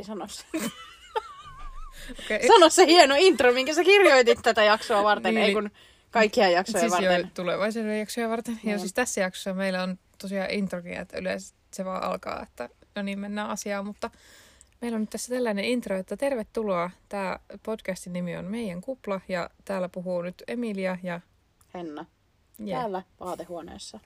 Ei sano se. Okay. Sano se hieno intro, minkä sä kirjoitit tätä jaksoa varten, Niin, ei kun kaikkia jaksoja Siis varten. joo, tulevaisuuden jaksoja varten. Ja Joo. siis tässä jaksossa meillä on tosiaan introkin, että yleensä se vaan alkaa, että no niin, mennään asiaan. Mutta meillä on nyt tässä tällainen intro, että tervetuloa. Tämä podcastin nimi on Meidän kupla ja täällä puhuu nyt Emilia ja Henna. yeah. Täällä vaatehuoneessa.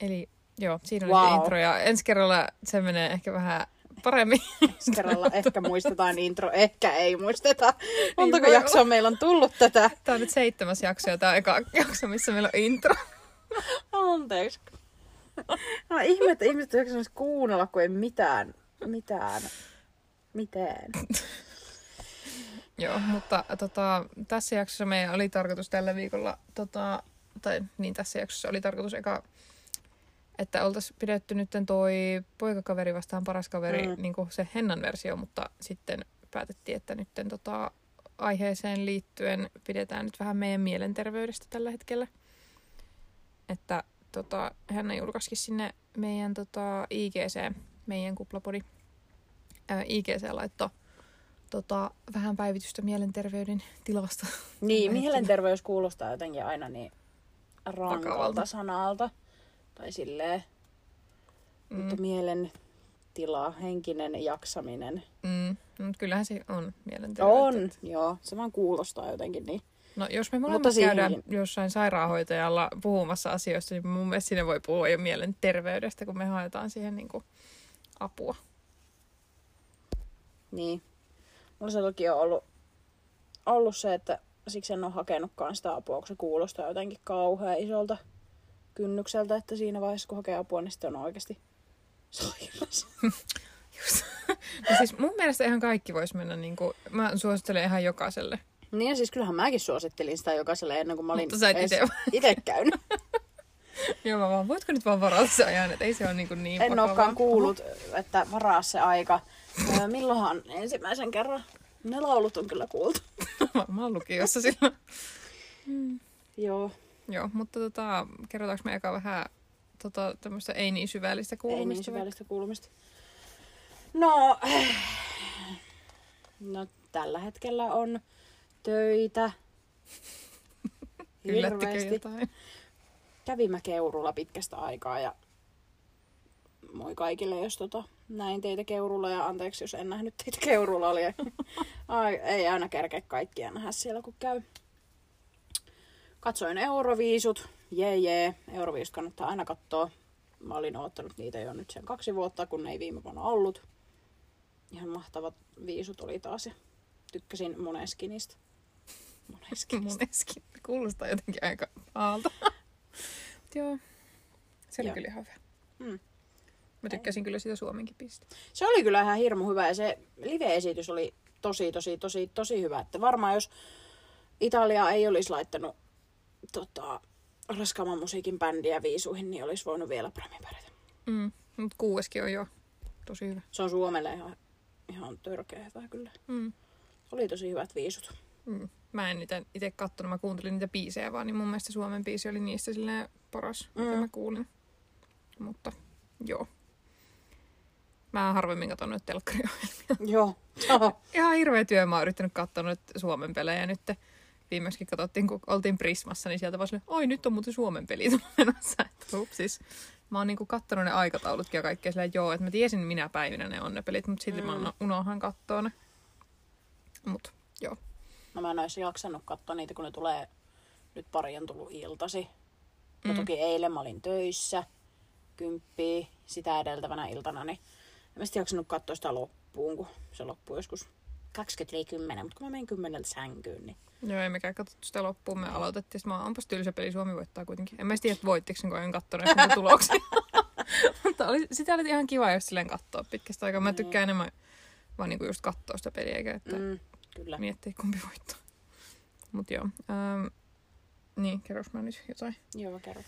Eli joo, siinä oli Wow. intro ja ensi kerralla se menee ehkä vähän paremmin. Ensi kerralla ehkä muistetaan intro, ehkä ei muisteta. Montako jaksoa meillä on tullut tätä? Tämä on nyt seitsemäs jakso ja tämä on eka jakso, missä meillä on intro. Anteeksi. No ihme, että ihmiset jaksa kuunnella, kun ei mitään, mitään, mitään. Joo, mutta tota, tässä jaksossa meidän oli tarkoitus tällä viikolla, tota, tai niin tässä jaksossa oli tarkoitus eka, että oltaisiin pidetty nyt toi poikakaveri vastaan paras kaveri, Mm. niin se Hennan versio, mutta sitten päätettiin, että nyt tota, aiheeseen liittyen pidetään nyt vähän meidän mielenterveydestä tällä hetkellä. Että tota, Henna julkaisikin sinne meidän tota, IGC, meidän kuplapodi, ää, IGC laittoi tota, vähän päivitystä mielenterveyden tilasta. Niin, mielenterveys kuulostaa jotenkin aina niin rankalta Vakavalta. sanalta. Tai silleen, mm. mutta mielen tila, henkinen jaksaminen. Mm. Mutta kyllähän se on mielenterveyttä. On, joo. Se vaan kuulostaa jotenkin niin. No jos me molemmat Mutta käydään siihenkin. jossain sairaanhoitajalla puhumassa asioista, niin mun mielestä sinne voi puhua jo mielenterveydestä, kun me haetaan siihen niin kuin apua. Niin. Mulla se toki on ollut, ollut se, että siksi en ole hakenutkaan sitä apua, kun se kuulostaa jotenkin kauhean isolta kynnykseltä, että siinä vaiheessa, kun hakee apua, niin sitten on oikeasti sairas. Just. no siis mun mielestä ihan kaikki vois mennä, niin kuin, mä suosittelen ihan jokaiselle. Niin ja siis kyllähän mäkin suosittelin sitä jokaiselle ennen kuin mä olin Mutta sä et edes ite- ite käynyt. Joo, mä vaan, voitko nyt vaan varata se ajan, että ei se ole niin, kuin niin En olekaan kuullut, että varaa se aika. Milloinhan ensimmäisen kerran? Ne laulut on kyllä kuultu. Varmaan lukiossa silloin. Joo, Joo, mutta tota, kerrotaanko me eka vähän tota, tämmöistä ei niin syvällistä ei kuulumista? niin syvällistä kuulumista. No, no, tällä hetkellä on töitä. Yllättikö jotain? Kävin mä Keurulla pitkästä aikaa ja moi kaikille, jos tota, näin teitä Keurulla ja anteeksi, jos en nähnyt teitä Keurulla. Oli. Ai, ei aina kerkeä kaikkia nähdä siellä, kun käy. Katsoin Euroviisut. Jee, jee. Euroviisut kannattaa aina katsoa. Mä olin odottanut niitä jo nyt sen kaksi vuotta, kun ne ei viime vuonna ollut. Ihan mahtavat viisut oli taas ja tykkäsin Moneskinista. Moneskinista. Moneskin. Kuulostaa jotenkin aika pahalta. Mut joo. Se oli Joo. kyllä ihan hyvä. Mm. Mä tykkäsin kyllä sitä Suomenkin pistä. Se oli kyllä ihan hirmu hyvä ja se live-esitys oli tosi, tosi, tosi, tosi hyvä. Että varmaan jos Italia ei olisi laittanut tota, raskaamman musiikin bändiä viisuihin, niin olisi voinut vielä paremmin pärjätä. Mm. Mut kuueskin on jo tosi hyvä. Se on Suomelle ihan, ihan törkeä hyvä kyllä. Mm. Oli tosi hyvät viisut. Mm. Mä en niitä itse kattonut, mä kuuntelin niitä biisejä vaan, niin mun mielestä Suomen biisi oli niistä silleen paras, mm. mitä mä kuulin. Mutta joo. Mä harvemmin katon noita telkkariohjelmia. Joo. Ihan hirveä työ, mä oon yrittänyt katsoa Suomen pelejä nyt. Viimeksi katsottiin, kun oltiin Prismassa, niin sieltä vaan silleen, oi nyt on muuten Suomen peli menossa. Upsis. Mä oon niinku kattonut ne aikataulutkin ja kaikkea silleen, joo, että mä tiesin minä päivinä ne on ne pelit, mutta silti mm. mä uno- unohan katsoa ne. Mut joo. No mä en olisi jaksanut katsoa niitä, kun ne tulee nyt pari on tullut iltasi. No Mm. toki eilen mä olin töissä, kymppiä, sitä edeltävänä iltana, niin en mä sitten jaksanut katsoa sitä loppuun, kun se loppui joskus 20 yli 10, mutta kun mä menin kymmeneltä sänkyyn, niin Joo, ei mekään katsottu sitä loppuun. Me aloitettiin. Sitten mä onpas tylsä peli, Suomi voittaa kuitenkin. En mä tiedä, että voittiko sen, kun en kattonut edes niitä tuloksia. Mutta oli, sitä oli ihan kiva, jos silleen katsoa pitkästä aikaa. Mä Niin. tykkään enemmän vaan niinku just katsoa sitä peliä, eikä että mm. kyllä. miettiä kumpi voittaa. Mut joo. Ähm, niin, kerros mä nyt jotain. Joo, kerro.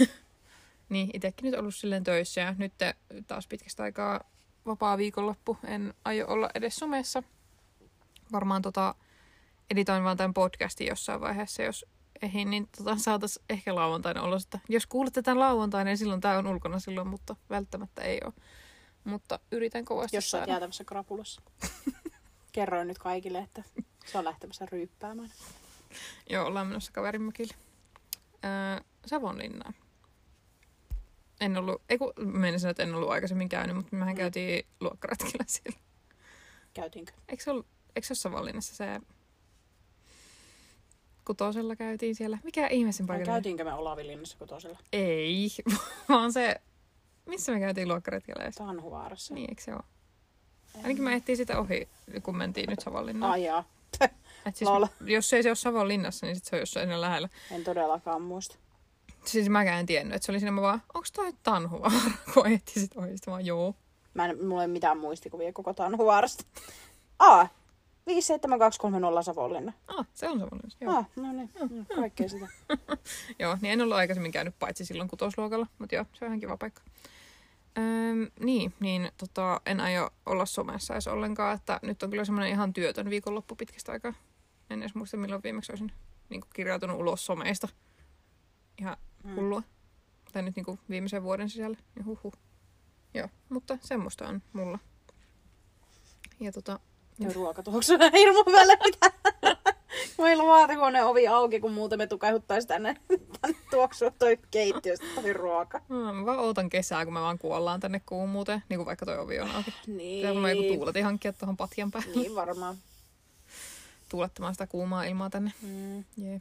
Ö, niin, itekin nyt ollut silleen töissä ja nyt taas pitkästä aikaa vapaa viikonloppu. En aio olla edes somessa. Varmaan tota, editoin vaan tämän podcastin jossain vaiheessa, jos ehin, niin tota, saatais ehkä lauantaina olla, että jos kuulette tämän lauantaina, niin silloin tämä on ulkona silloin, mutta välttämättä ei ole. Mutta yritän kovasti Jos saada. jäätävässä krapulassa. Kerroin nyt kaikille, että se on lähtemässä ryyppäämään. Joo, ollaan menossa kaverin mökille. Öö, Savonlinnaan. En ollut, ei kun menisin, että en ollut aikaisemmin käynyt, mutta mehän Mm. käytiin luokkaretkellä siellä. Käytiinkö? Eikö se, ollut, eikö se ole Savonlinnassa se... Kutosella käytiin siellä. Mikä ihmeisen Vai paikalla? käytiinkö me Olavilinnassa kotosella? Ei, vaan se... Missä me käytiin luokkaretkellä edes? Tanhuvaarassa. Niin, eikö se ole? Ainakin mä ehtiin sitä ohi, kun mentiin nyt Savonlinnaan. Ai jaa, Et siis, lol. jos ei se ole Savonlinnassa, niin sit se on jossain siinä lähellä. en todellakaan muista. Siis mäkään en tiennyt, että se oli siinä mä vaan, onks toi Tanhuvaara, kun ehti sit ohi. Sitten mä vaan, joo. Mä en, mulla ei mitään muistikuvia koko Tanhuvaarasta. Aa, 57230 Savonlinna. Ah, se on Savonlinnassa, joo. Ah, no niin, no, kaikkea sitä. Joo, niin en ollut aikaisemmin käynyt paitsi silloin kutosluokalla, mutta joo, se on ihan kiva paikka. Öö, niin, niin tota, en aio olla somessa edes ollenkaan, että nyt on kyllä semmoinen ihan työtön viikonloppu pitkästä aikaa. En edes muista milloin viimeksi olisin niin kuin, kirjautunut ulos someista. Ihan Mm. hullua. Tai nyt niin kuin, viimeisen vuoden sisällä. Niin huhu. Joo, mutta semmoista on mulla. Ja tota, Ja ruoka tuoksuu hirmu mitä? Meillä on vaatehuoneen ovi auki, kun muuten me tukehuttais tänne, tänne tuoksua toi keittiöstä toi ruoka. no, mä vaan ootan kesää, kun me vaan kuollaan tänne kuumuuteen, niin kuin vaikka toi ovi on auki. Niin. Pitää mulla joku tuuletin hankkia tuohon patjan päälle. Niin varmaan. Tuulettamaan sitä kuumaa ilmaa tänne. Mm. Jee.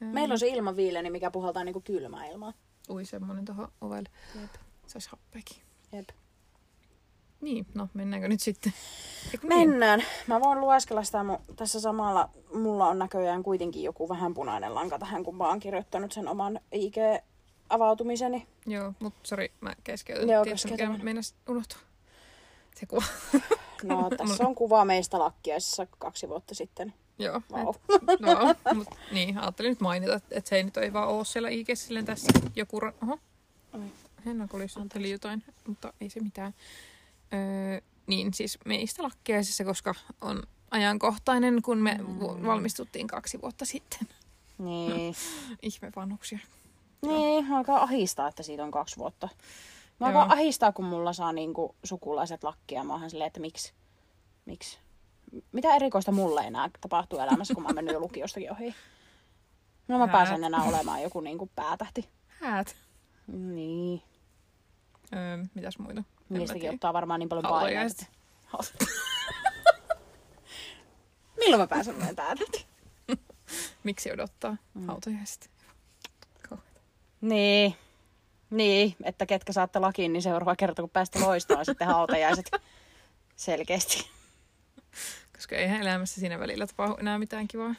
Meillä on se ilmaviileni, mikä puhaltaa niinku kylmää ilmaa. Ui semmonen tuohon ovelle. Jep. Se olisi happeekin. Jep. Niin, no mennäänkö nyt sitten? Niin? Mennään. Mä voin lueskella sitä mun, tässä samalla. Mulla on näköjään kuitenkin joku vähän punainen lanka tähän, kun mä oon kirjoittanut sen oman IG-avautumiseni. Joo, mutta sori, mä keskeytän. Joo, Tiedätkö, keskeytä. mikä meinas unohtua? Se kuva. No, tässä on kuva meistä lakkiaisessa kaksi vuotta sitten. Joo. Vau. Et, no, mut, niin, ajattelin nyt mainita, että et se ei nyt ei vaan oo siellä IG silleen tässä joku... Ra- Oho. Henna kulistutteli jotain, mutta ei se mitään. Öö, niin siis meistä lakkiaisessa, koska on ajankohtainen, kun me mm. valmistuttiin kaksi vuotta sitten. Niin. Ihme vanhuksia. Niin, alkaa ahistaa, että siitä on kaksi vuotta. Mä Joo. alkaa ahistaa, kun mulla saa niinku sukulaiset lakkia. Mä oon silleen, että miksi? Miksi? Mitä erikoista mulle enää tapahtuu elämässä, kun mä oon mennyt jo lukiostakin ohi? No mä Häät. pääsen enää olemaan joku niinku päätähti. Häät. Niin. Öö, mitäs muita? Niistäkin ottaa varmaan niin paljon paineita. Milloin mä pääsen meidän päätähti? Miksi odottaa mm. hautajaiset? Niin. Niin, että ketkä saatte lakiin, niin seuraava kerta, kun päästä loistoon, sitten hautajaiset. Selkeästi. Koska eihän elämässä siinä välillä tapahdu enää mitään kivaa.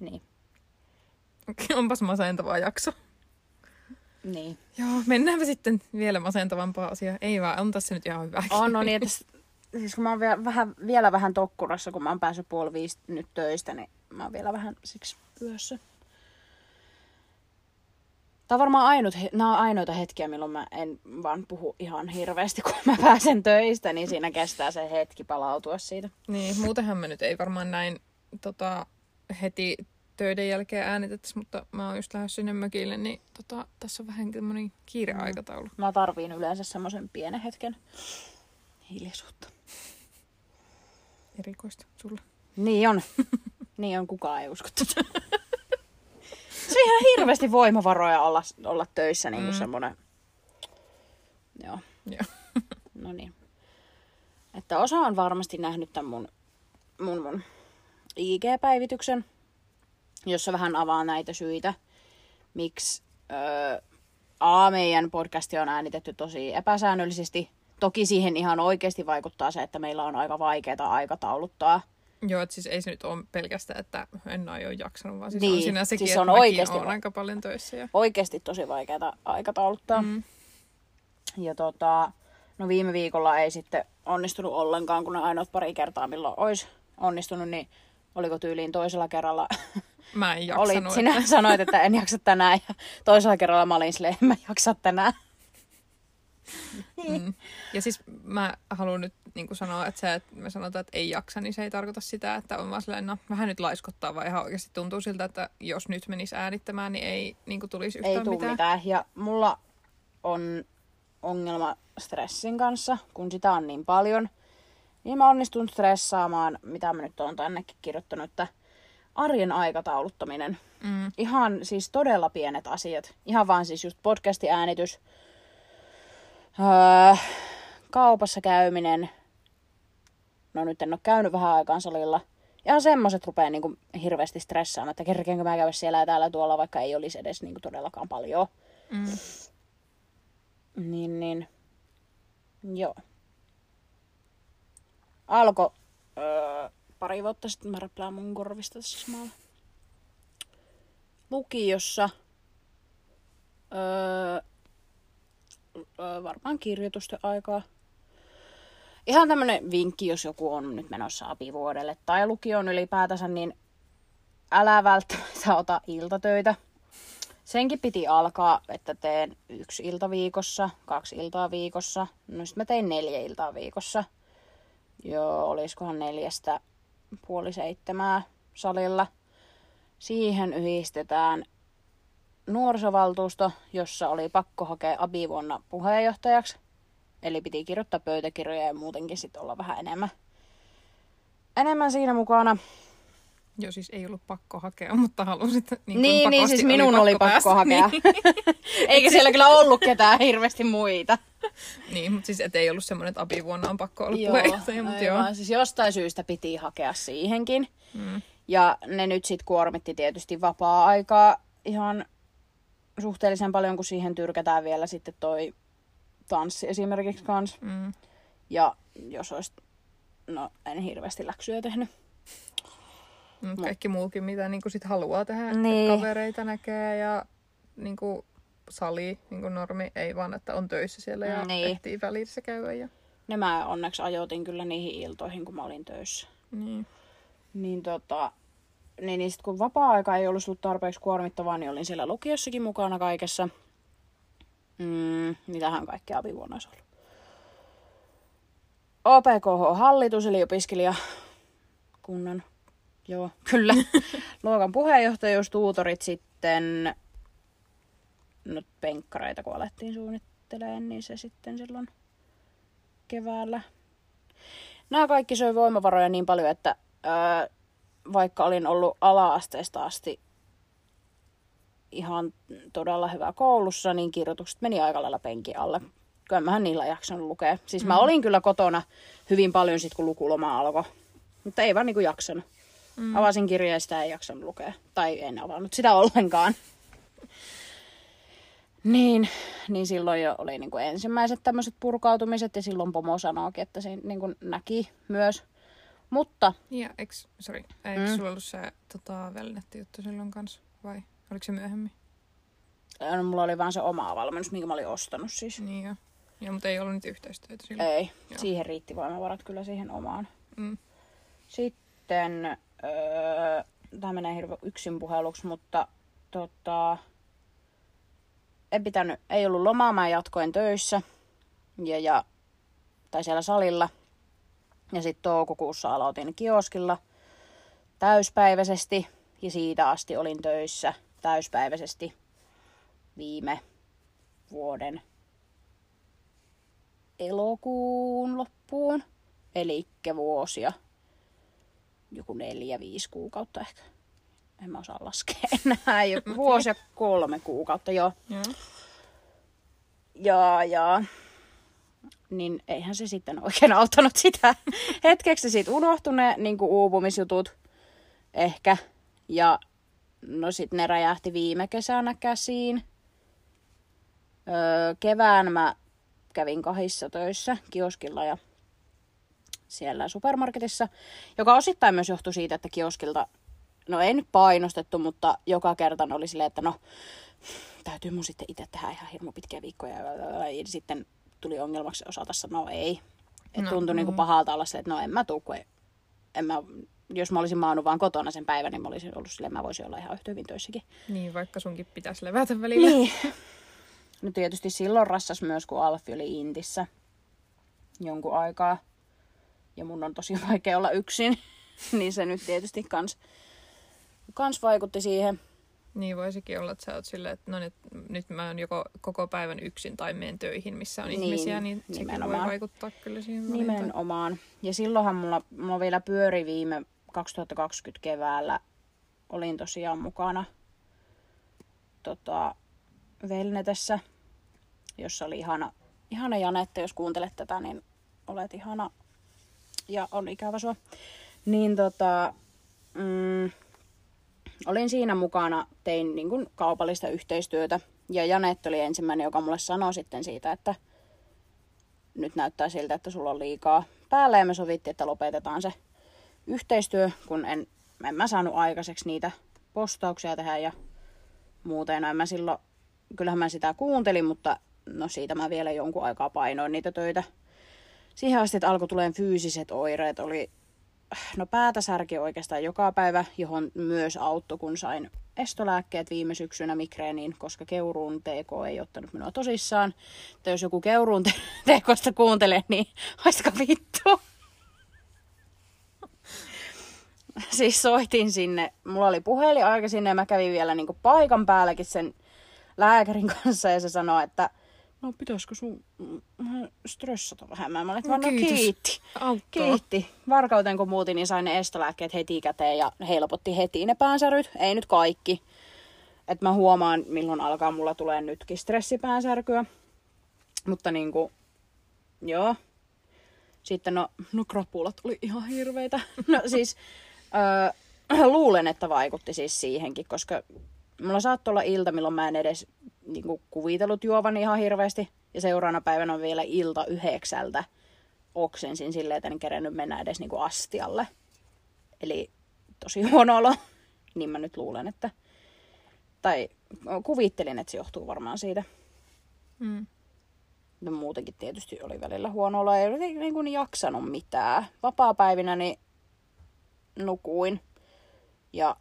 Niin. Onpas masentava jakso. Niin. Joo, mennäänpä sitten vielä masentavampaa asiaa. Ei vaan, on tässä nyt ihan hyvä. On, no niin, että siis kun mä oon vielä vähän, vielä vähän tokkurassa, kun mä oon päässyt puoli viisi nyt töistä, niin mä oon vielä vähän siksi yössä. Tämä on varmaan ainut, nämä on ainoita hetkiä, milloin mä en vaan puhu ihan hirveästi, kun mä pääsen töistä, niin siinä kestää se hetki palautua siitä. Niin, muutenhan me nyt ei varmaan näin tota, heti töiden jälkeen äänitettäisi, mutta mä oon just lähes sinne mökille, niin tota, tässä on vähän tämmönen kiireaikataulu. Mä tarviin yleensä semmoisen pienen hetken hiljaisuutta. Erikoista sulla. Niin on. niin on, kukaan ei usko tätä. Se on ihan hirveästi voimavaroja olla, olla töissä, niin kuin Mm. semmoinen... Joo. Joo. No niin. Että osa on varmasti nähnyt tämän mun, mun, mun IG-päivityksen, jossa vähän avaa näitä syitä, miksi öö, A, meidän podcasti on äänitetty tosi epäsäännöllisesti. Toki siihen ihan oikeasti vaikuttaa se, että meillä on aika vaikeaa aikatauluttaa. Joo, että siis ei se nyt ole pelkästään, että en ole jaksanut, vaan siis Niin, on siinä sekin, siis että on mäkin oikeasti va- aika paljon töissä. Ja... Oikeasti tosi vaikeaa aikatauluttaa. Mm. Ja tota, no viime viikolla ei sitten onnistunut ollenkaan, kun ne ainoat pari kertaa, milloin olisi onnistunut, niin oliko tyyliin toisella kerralla Mä en olit, jaksanut. sinä että- sanoit, että en jaksa tänään ja toisella kerralla mä olin silleen, en mä jaksa tänään. Mm. Ja siis mä haluan nyt niin kuin sanoa, että se, että me sanotaan, että ei jaksa, niin se ei tarkoita sitä, että on vaan silleen, no vähän nyt laiskottaa, vaan ihan oikeasti tuntuu siltä, että jos nyt menisi äänittämään, niin ei niin kuin tulisi yhtään Ei mitään. mitään. mitään. Ja mulla on ongelma stressin kanssa, kun sitä on niin paljon, niin mä onnistun stressaamaan, mitä mä nyt oon tännekin kirjoittanut, että arjen aikatauluttaminen. Mm. Ihan siis todella pienet asiat. Ihan vaan siis just podcasti äänitys, öö, kaupassa käyminen. No nyt en ole käynyt vähän aikaan salilla. Ihan semmoset rupeaa niinku hirveästi stressaamaan, että kerkeenkö mä käydä siellä ja täällä tuolla, vaikka ei olisi edes niinku todellakaan paljon. Mm. Niin, niin. Joo. Alko öö, pari vuotta sitten, mä räplään mun korvista tässä samalla. Lukiossa. Öö, öö, varmaan kirjoitusten aikaa. Ihan tämmönen vinkki, jos joku on nyt menossa apivuodelle tai lukioon ylipäätänsä, niin älä välttämättä ota iltatöitä. Senkin piti alkaa, että teen yksi ilta viikossa, kaksi iltaa viikossa. No sit mä tein neljä iltaa viikossa. Joo, oliskohan neljästä puoli seitsemää salilla. Siihen yhdistetään nuorisovaltuusto, jossa oli pakko hakea abivuonna puheenjohtajaksi. Eli piti kirjoittaa pöytäkirjoja ja muutenkin sitten olla vähän enemmän, enemmän siinä mukana. Joo, siis ei ollut pakko hakea, mutta halusit niin, Niin, niin pakosti siis minun oli pakko, päästä. hakea. Niin, Eikä siellä kyllä ollut ketään hirveästi muita. niin mutta siis et ei ollut semmoinen, että abivuonna on pakko olla puheenjohtaja, mutta joo. Siis jostain syystä piti hakea siihenkin. Mm. Ja ne nyt sitten kuormitti tietysti vapaa-aikaa ihan suhteellisen paljon, kun siihen tyrkätään vielä sitten toi tanssi esimerkiksi kans. Mm. Ja jos olisi, no en hirveästi läksyjä tehnyt. Mut kaikki muukin, mitä niinku sit haluaa tehdä, Niin. kavereita näkee ja niinku sali, niinku normi, ei vaan, että on töissä siellä ja Niin. ehtii välissä käydä. Ja... Ne mä onneksi ajoitin kyllä niihin iltoihin, kun mä olin töissä. Niin. Niin tota, niin, niin sit kun vapaa-aika ei ollut tarpeeksi kuormittavaa, niin olin siellä lukiossakin mukana kaikessa. Mm, mitähän kaikkea abivuonna olisi ollut. OPKH-hallitus, eli opiskelijakunnan, joo, kyllä, luokan puheenjohtajuus, tuutorit sitten, no penkkareita kun alettiin suunnittelemaan, niin se sitten silloin keväällä. Nämä kaikki söi voimavaroja niin paljon, että ää, vaikka olin ollut ala-asteesta asti ihan todella hyvä koulussa, niin kirjoitukset meni aika lailla penkin alle. Kyllä mähän niillä jaksanut lukea. Siis mä olin kyllä kotona hyvin paljon sit, kun lukuloma alkoi. Mutta ei vaan niinku jaksanut. Mm. Avasin kirjaa ja sitä ei jaksanut lukea. Tai en avannut sitä ollenkaan. Niin, niin silloin jo oli niinku ensimmäiset tämmöiset purkautumiset ja silloin pomo sanoikin, että se niinku näki myös. Mutta Ja eks, sorry, eikö Mm. sulla ollut se tota, välinetti-juttu silloin kanssa? Vai oliko se myöhemmin? no, mulla oli vaan se oma valmennus, minkä mä olin ostanut siis. Niin joo. Joo, mutta ei ollut niitä yhteistyötä silloin. Ei, Joo. siihen riitti voimavarat kyllä siihen omaan. Mm. Sitten, öö, tämä menee hirveän yksin puheluksi, mutta tota, en pitänyt, ei ollut lomaa, mä jatkoin töissä ja, ja, tai siellä salilla. Ja sitten toukokuussa aloitin kioskilla täyspäiväisesti ja siitä asti olin töissä täyspäiväisesti viime vuoden elokuun loppuun. Eli vuosia. Joku neljä, viisi kuukautta ehkä. En mä osaa laskea enää. Joku vuosi ja kolme kuukautta, joo. Ja, ja. Niin eihän se sitten oikein auttanut sitä. Hetkeksi sit unohtui ne niin uupumisjutut. Ehkä. Ja no sit ne räjähti viime kesänä käsiin. Öö, kevään mä kävin kahissa töissä kioskilla ja siellä supermarketissa, joka osittain myös johtui siitä, että kioskilta, no ei nyt painostettu, mutta joka kerta oli silleen, että no täytyy mun sitten itse tehdä ihan hirmu pitkiä viikkoja. Ja sitten tuli ongelmaksi osata sanoa ei. Et No, tuntui niinku mm. pahalta olla se, että no en mä tuu, kun ei, en mä, jos mä olisin maannut vaan kotona sen päivän, niin mä olisin ollut silleen, mä voisin olla ihan yhtä hyvin töissäkin. Niin, vaikka sunkin pitäisi levätä välillä. Niin. No tietysti silloin rassas myös, kun Alfi oli Intissä jonkun aikaa. Ja mun on tosi vaikea olla yksin. niin se nyt tietysti kans, kans vaikutti siihen. Niin voisikin olla, että sä oot silleen, että no nyt, nyt mä oon joko koko päivän yksin tai menen töihin, missä on Niin, ihmisiä, niin sekin voi nimenomaan. vaikuttaa kyllä siihen valintaan. Nimenomaan. Ja silloinhan mulla, mulla vielä pyöri viime 2020 keväällä. Olin tosiaan mukana tota, Velnetessä, jossa oli ihana, ihana Janette. Jos kuuntelet tätä, niin olet ihana ja on ikävä sua. Niin tota, mm, olin siinä mukana, tein niin kuin kaupallista yhteistyötä. Ja Janette oli ensimmäinen, joka mulle sanoi sitten siitä, että nyt näyttää siltä, että sulla on liikaa päällä. Ja me sovittiin, että lopetetaan se yhteistyö, kun en, en mä saanut aikaiseksi niitä postauksia tehdä ja muuta. Ja no en mä silloin, kyllähän mä sitä kuuntelin, mutta no siitä mä vielä jonkun aikaa painoin niitä töitä. Siihen asti, että alkoi tulemaan fyysiset oireet, oli no päätä särki oikeastaan joka päivä, johon myös auttoi, kun sain estolääkkeet viime syksynä migreeniin, koska Keuruun TK ei ottanut minua tosissaan. Että jos joku Keuruun TKsta kuuntelee, niin haiska vittu. siis soitin sinne, mulla oli puhelin aika sinne ja mä kävin vielä niinku paikan päälläkin sen lääkärin kanssa ja se sanoi, että no pitäisikö sun stressata vähemmän. Mä olin, no Kiitos. kiitti. Auttaa. Kiitti. Varkauteen kun muutin, niin sain ne estolääkkeet heti käteen ja helpotti heti ne päänsäryt. Ei nyt kaikki. Että mä huomaan, milloin alkaa mulla tulee nytkin stressipäänsärkyä. Mutta niinku, joo. Sitten no, no krapulat oli ihan hirveitä. No siis, öö, luulen, että vaikutti siis siihenkin, koska mulla saattoi olla ilta, milloin mä en edes niinku, kuvitellut juovani ihan hirveästi. Ja seuraavana päivänä on vielä ilta yhdeksältä oksensin silleen, että en kerennyt mennä edes niinku astialle. Eli tosi huono olo. niin mä nyt luulen, että... Tai kuvittelin, että se johtuu varmaan siitä. Mm. No muutenkin tietysti oli välillä huono olo. Ei niin, niin kuin jaksanut mitään. Vapaa-päivinä niin nukuin. Ja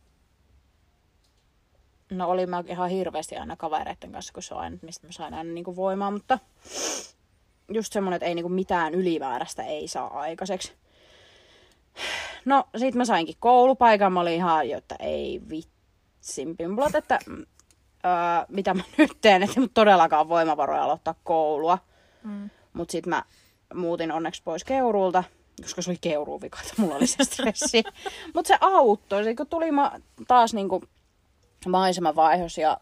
no olin mä ihan hirveästi aina kavereiden kanssa, kun se on aina, mistä mä sain aina niin kuin voimaa. Mutta just semmonen, että ei niin kuin mitään ylimääräistä ei saa aikaiseksi. No, sit mä sainkin koulupaikan. Mä olin ihan, jotta ei vitsin pimpulot, että öö, mitä mä nyt teen, että mut todellakaan voimavaroja aloittaa koulua. Mm. Mut sit mä muutin onneksi pois Keuruulta, koska se oli Keuruun vika, että mulla oli se stressi. Mut se auttoi, se kun tuli ma- taas niinku maisemavaihos ja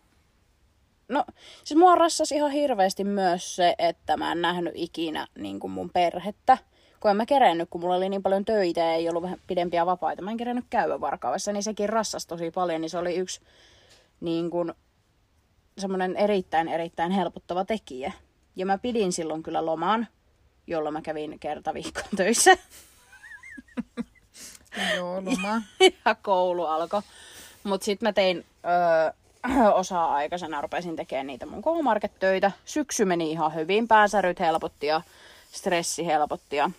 No, siis mua rassasi ihan hirveästi myös se, että mä en nähnyt ikinä niin kuin mun perhettä. Kun en mä kerennyt, kun mulla oli niin paljon töitä ja ei ollut vähän pidempiä vapaita. Mä en kerennyt käydä varkaudessa, niin sekin rassasi tosi paljon. Niin se oli yksi niin kuin, semmoinen erittäin, erittäin helpottava tekijä. Ja mä pidin silloin kyllä loman, jolloin mä kävin kerta viikkoon töissä. Joo, loma. ja koulu alkoi. Mutta sitten mä tein öö, osa-aikaisena, rupesin tekemään niitä mun koulumarket-töitä. Syksy meni ihan hyvin, päänsäryt helpotti ja stressi helpotti. Ja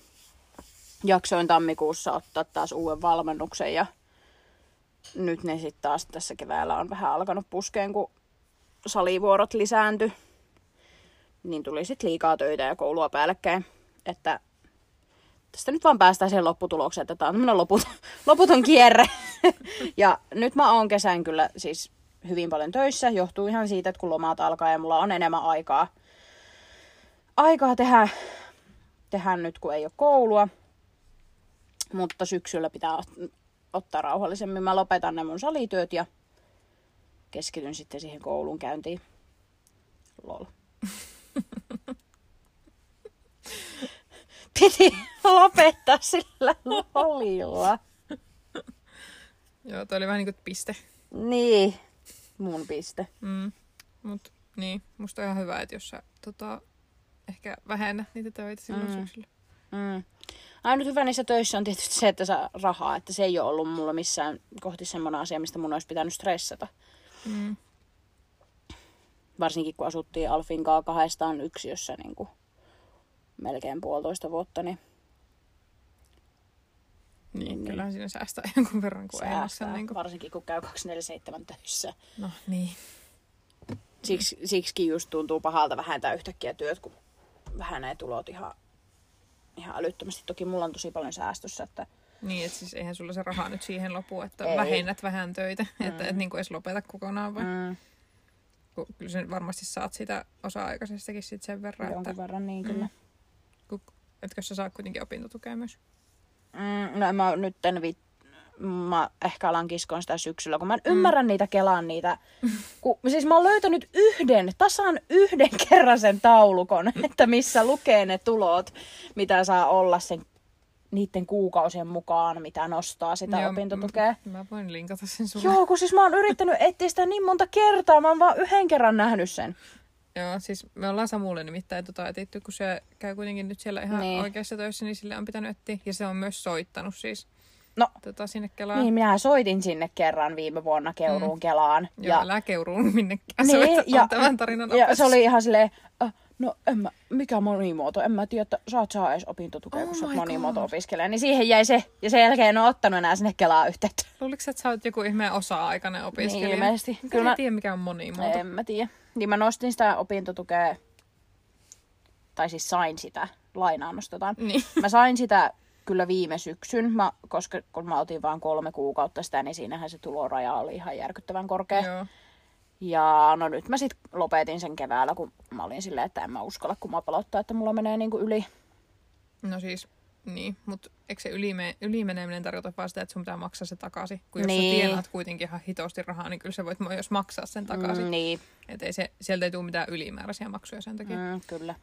jaksoin tammikuussa ottaa taas uuden valmennuksen ja nyt ne sitten taas tässä keväällä on vähän alkanut puskeen, kun salivuorot lisääntyi. Niin tuli sitten liikaa töitä ja koulua päällekkäin. Että tästä nyt vaan päästään siihen lopputulokseen, että tämä on tämmöinen loput, loputon kierre. ja nyt mä oon kesän kyllä siis hyvin paljon töissä. Johtuu ihan siitä, että kun lomat alkaa ja mulla on enemmän aikaa, aikaa tehdä, tehdä nyt, kun ei ole koulua. Mutta syksyllä pitää ot- ottaa rauhallisemmin. Mä lopetan ne mun salityöt ja keskityn sitten siihen koulun käyntiin. Lol. Piti lopettaa sillä lolilla. Joo, toi oli vähän niin kuin piste. Niin, mun piste. Mm. Mut niin, musta on ihan hyvä, että jos sä tota, ehkä vähennät niitä töitä silloin Mm. syksyllä. Mm. Ainut hyvä niissä töissä on tietysti se, että saa rahaa, että se ei ole ollut mulla missään kohti semmoinen asia, mistä mun olisi pitänyt stressata. Mm. Varsinkin kun asuttiin Alfin kanssa kahdestaan yksiössä niin kuin melkein puolitoista vuotta, niin Niin, Niin, niin, niin. kyllähän siinä säästää jonkun verran, kun ei ole säästää, sen niin kuin... varsinkin kun käy 247 töissä. No niin. Siksi, siksikin just tuntuu pahalta vähentää yhtäkkiä työt, kun vähenee tulot ihan, ihan älyttömästi. Toki mulla on tosi paljon säästössä, että Niin, että siis eihän sulla se raha nyt siihen lopu, että Ei. vähennät vähän töitä, mm. että et niinku edes lopeta kokonaan vai? Mm. Mm, Kun kyllä sen varmasti saat sitä osa-aikaisestakin sit sen verran, jonkun että verran niin Mm. kyllä. kun, etkö sä saa kuitenkin opintotukea myös? Mm, no mä nyt en vi... Mä ehkä alan kiskoon sitä syksyllä, kun mä en ymmärrä niitä Kelan niitä. Ku, siis mä oon löytänyt yhden, tasan yhden kerran sen taulukon, että missä lukee ne tulot, mitä saa olla sen niiden kuukausien mukaan, mitä nostaa sitä Joo, opintotukea. Mä voin linkata sen sulle. Joo, kun siis mä oon yrittänyt etsiä sitä niin monta kertaa, mä oon vaan yhden kerran nähnyt sen. Joo, siis me ollaan Samulle nimittäin tota etitty, kun se käy kuitenkin nyt siellä ihan Niin. oikeassa töissä, niin sille on pitänyt etsiä. Ja se on myös soittanut siis No, tota, sinne Kelaan. niin minä soitin sinne kerran viime vuonna Keuruun Kelaan. Joo, ja... älä keuruun minnekään Niin, soita, ja- tämän tarinan Ja opetus. se oli ihan silleen, äh, no en mä, mikä monimuoto, en mä tiedä, että saat saa edes opintotukea, Oh kun sä oot my monimuoto-opiskelija. Niin siihen jäi se, ja sen jälkeen en ole ottanut enää sinne Kelaa yhteyttä. Luuliko että sä oot joku ihmeen osa-aikainen opiskelija? Niin, ilmeisesti. Kyllä Kyllä mä... tiedä, mikä on monimuoto. En mä tiedä. Niin mä nostin sitä opintotukea, tai siis sain sitä, lainaan nostetaan. Niin. Mä sain sitä kyllä viime syksyn, mä, koska kun mä otin vain kolme kuukautta sitä, niin siinähän se tuloraja oli ihan järkyttävän korkea. Joo. Ja no nyt mä sit lopetin sen keväällä, kun mä olin silleen, että en mä uskalla, kun mä pelottaa, että mulla menee niinku yli. No siis, niin, mutta eikö se ylime, ylimeneminen tarkoita vaan sitä, että sun pitää maksaa se takaisin? Kun jos Niin. sä tienaat kuitenkin ihan hitosti rahaa, niin kyllä sä voit myös maksaa sen takaisin. Mm, niin, Että ei se, sieltä ei tule mitään ylimääräisiä maksuja sen takia. Mm, kyllä.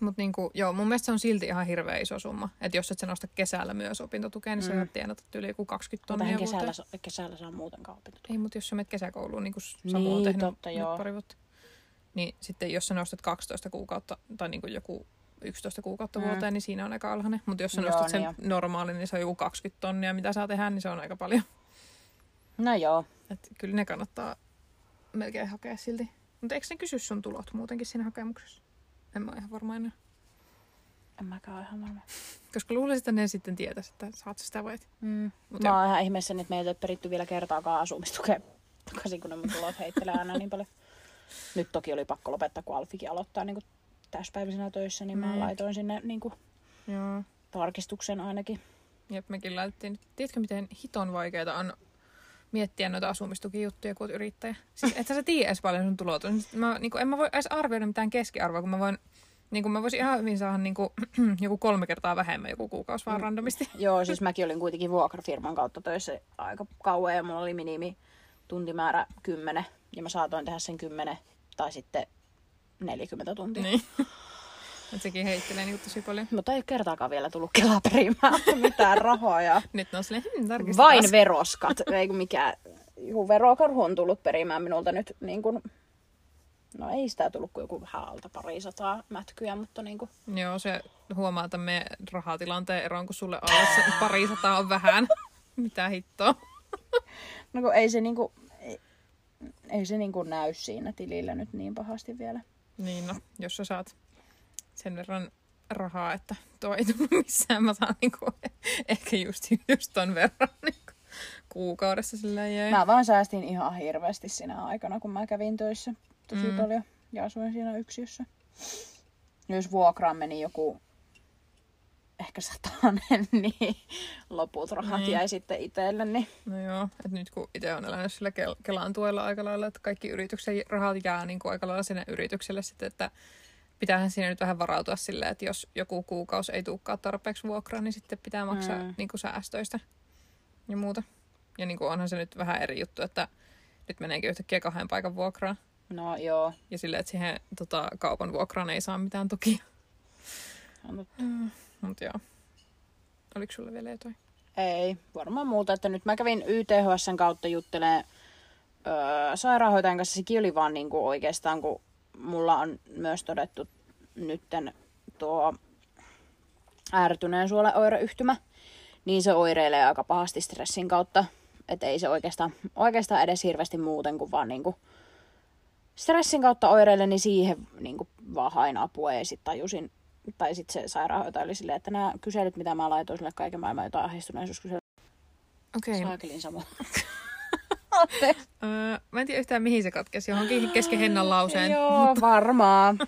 Mutta niinku, joo, mun mielestä se on silti ihan hirveä iso summa. Että jos et sä nosta kesällä myös opintotukea, niin mm. sä tienata yli joku 20 Mutta tonnia eihän vuoteen. kesällä, sa- kesällä saa muutenkaan opintotukea. Ei, mutta jos sä menet kesäkouluun, niin kuin Samu Niin, on tehnyt totta, joo. pari vuotta, niin sitten jos sä nostat 12 kuukautta tai niin kuin joku 11 kuukautta Mm. vuoteen, niin siinä on aika alhainen. Mutta jos sä Joo, nostat sen niin normaalin, niin se on joku 20 tonnia, mitä saa tehdä, niin se on aika paljon. No joo. Et kyllä ne kannattaa melkein hakea silti. Mutta eikö ne kysy sun tulot muutenkin siinä hakemuksessa? En mä ole ihan varma enää. En mäkään ole ihan varma. Koska luulisin, että ne sitten tietäisi, että saat sitä vai et. Mm. Mut Mä joo. oon ihan ihmeessä, että meiltä ei ole peritty vielä kertaakaan asumistukea takaisin, kun ne mun tulot heittelee aina niin paljon. Nyt toki oli pakko lopettaa, kun Alfikin aloittaa niin täyspäiväisenä töissä, niin mä Mm. laitoin sinne niin kuin, Joo. tarkistuksen ainakin. Jep, mekin laitettiin. Tiedätkö, miten hiton vaikeaa on miettiä noita asumistukijuttuja, kun oot yrittäjä? Siis et sä tiedä edes paljon sun tulot on. Mä, niin kuin, en mä voi edes arvioida mitään keskiarvoa, kun mä voin niin kuin mä voisin ihan hyvin saada niin kuin, joku kolme kertaa vähemmän joku kuukausi vaan randomisti. Joo, siis mäkin olin kuitenkin vuokrafirman kautta töissä aika kauan ja mulla oli minimi tuntimäärä 10 ja mä saatoin tehdä sen 10 tai sitten 40 tuntia. Niin. Et sekin heittelee niin tosi paljon. Mutta ei kertaakaan vielä tullut Kelaa perimään mitään rahoja. Nyt ne on silleen, hmm. Vain veroskat, ei kun mikä, joku verokarhu on tullut perimään minulta nyt niin kuin, no ei sitä tullut kuin joku vähän alta pari sataa mätkyä, mutta niin kuin, Joo, se huomaa tämän meidän rahatilanteen eroon, kun sulle alle se pari sataa on vähän. Mitä hittoa. no kun ei se niin kuin, ei, ei se niin kuin näy siinä tilillä nyt niin pahasti vielä. Niin no, jos sä saat sen verran rahaa, että tuo ei tullut missään. Mä saan niinku, ehkä just, just ton verran niinku, kuukaudessa sillä jäi. Mä vaan säästin ihan hirveästi siinä aikana, kun mä kävin töissä tosi Mm. mm. paljon ja asuin siinä yksiössä. Jos vuokraan meni joku ehkä satanen, niin loput rahat Niin. jäi sitten itselle. Niin. No joo, että nyt kun itse on elänyt sillä Kel- Kelan tuella aika lailla, että kaikki yrityksen rahat jää niin kuin aika lailla sinne yritykselle sitten, että pitäähän siinä nyt vähän varautua silleen, että jos joku kuukausi ei tulekaan tarpeeksi vuokraa, niin sitten pitää maksaa Mm. mm. niin kuin säästöistä ja muuta. Ja niin kuin onhan se nyt vähän eri juttu, että nyt meneekin yhtäkkiä kahden paikan vuokraa. No joo. Ja silleen, että siihen tota, kaupan vuokraan ei saa mitään tukia. No, Mutta joo. Oliko sulla vielä jotain? ei, varmaan muuta. Että nyt mä kävin YTHSn kautta juttelemaan öö, sairaanhoitajan kanssa. Sekin oli vaan niinku oikeastaan, kun mulla on myös todettu nytten tuo ääretyneen suolen oireyhtymä, niin se oireilee aika pahasti stressin kautta. Että ei se oikeastaan, oikeastaan edes hirveästi muuten kuin vaan niinku stressin kautta oireille, niin siihen niinku vaan hain apua ja sitten tajusin, tai sitten se sairaanhoitaja oli silleen, että nämä kyselyt, mitä mä laitoin sille kaiken maailman jotain ahdistuneisuuskyselyt, Okei. Okay. saakelin sama. Öö, mä en tiedä yhtään mihin se katkesi. Johonkin kesken Hennan lauseen. Joo, varmaan.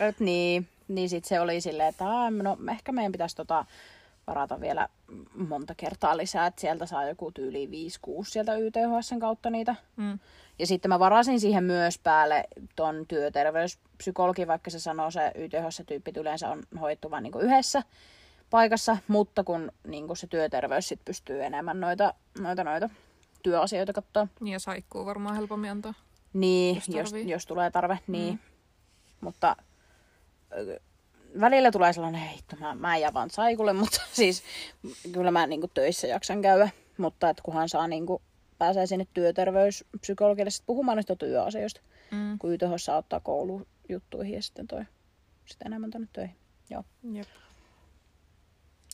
Et niin, niin sit se oli silleen, että no, ehkä meidän pitäisi tota, varata vielä monta kertaa lisää, että sieltä saa joku tyyli 5-6 sieltä YTHSn kautta niitä. Mm. Ja sitten mä varasin siihen myös päälle ton työterveyspsykologi, vaikka se sanoo se YTHS-tyyppi yleensä on hoidettu vain niin yhdessä paikassa, mutta kun niin se työterveys sit pystyy enemmän noita, noita, noita työasioita katsoa. Niin ja saikkuu varmaan helpommin antaa. Niin, Jos jos, jos, tulee tarve, niin. Mm. Mutta välillä tulee sellainen, hitto, mä, mä en jää vaan saikulle, mutta siis kyllä mä niin töissä jaksan käydä. Mutta et kunhan saa niin kuin, pääsee sinne työterveyspsykologille sit puhumaan niistä työasioista, Mm. kun YTHS ottaa koulujuttuihin ja sitten toi sitten enemmän tänne töihin. Joo. Jep.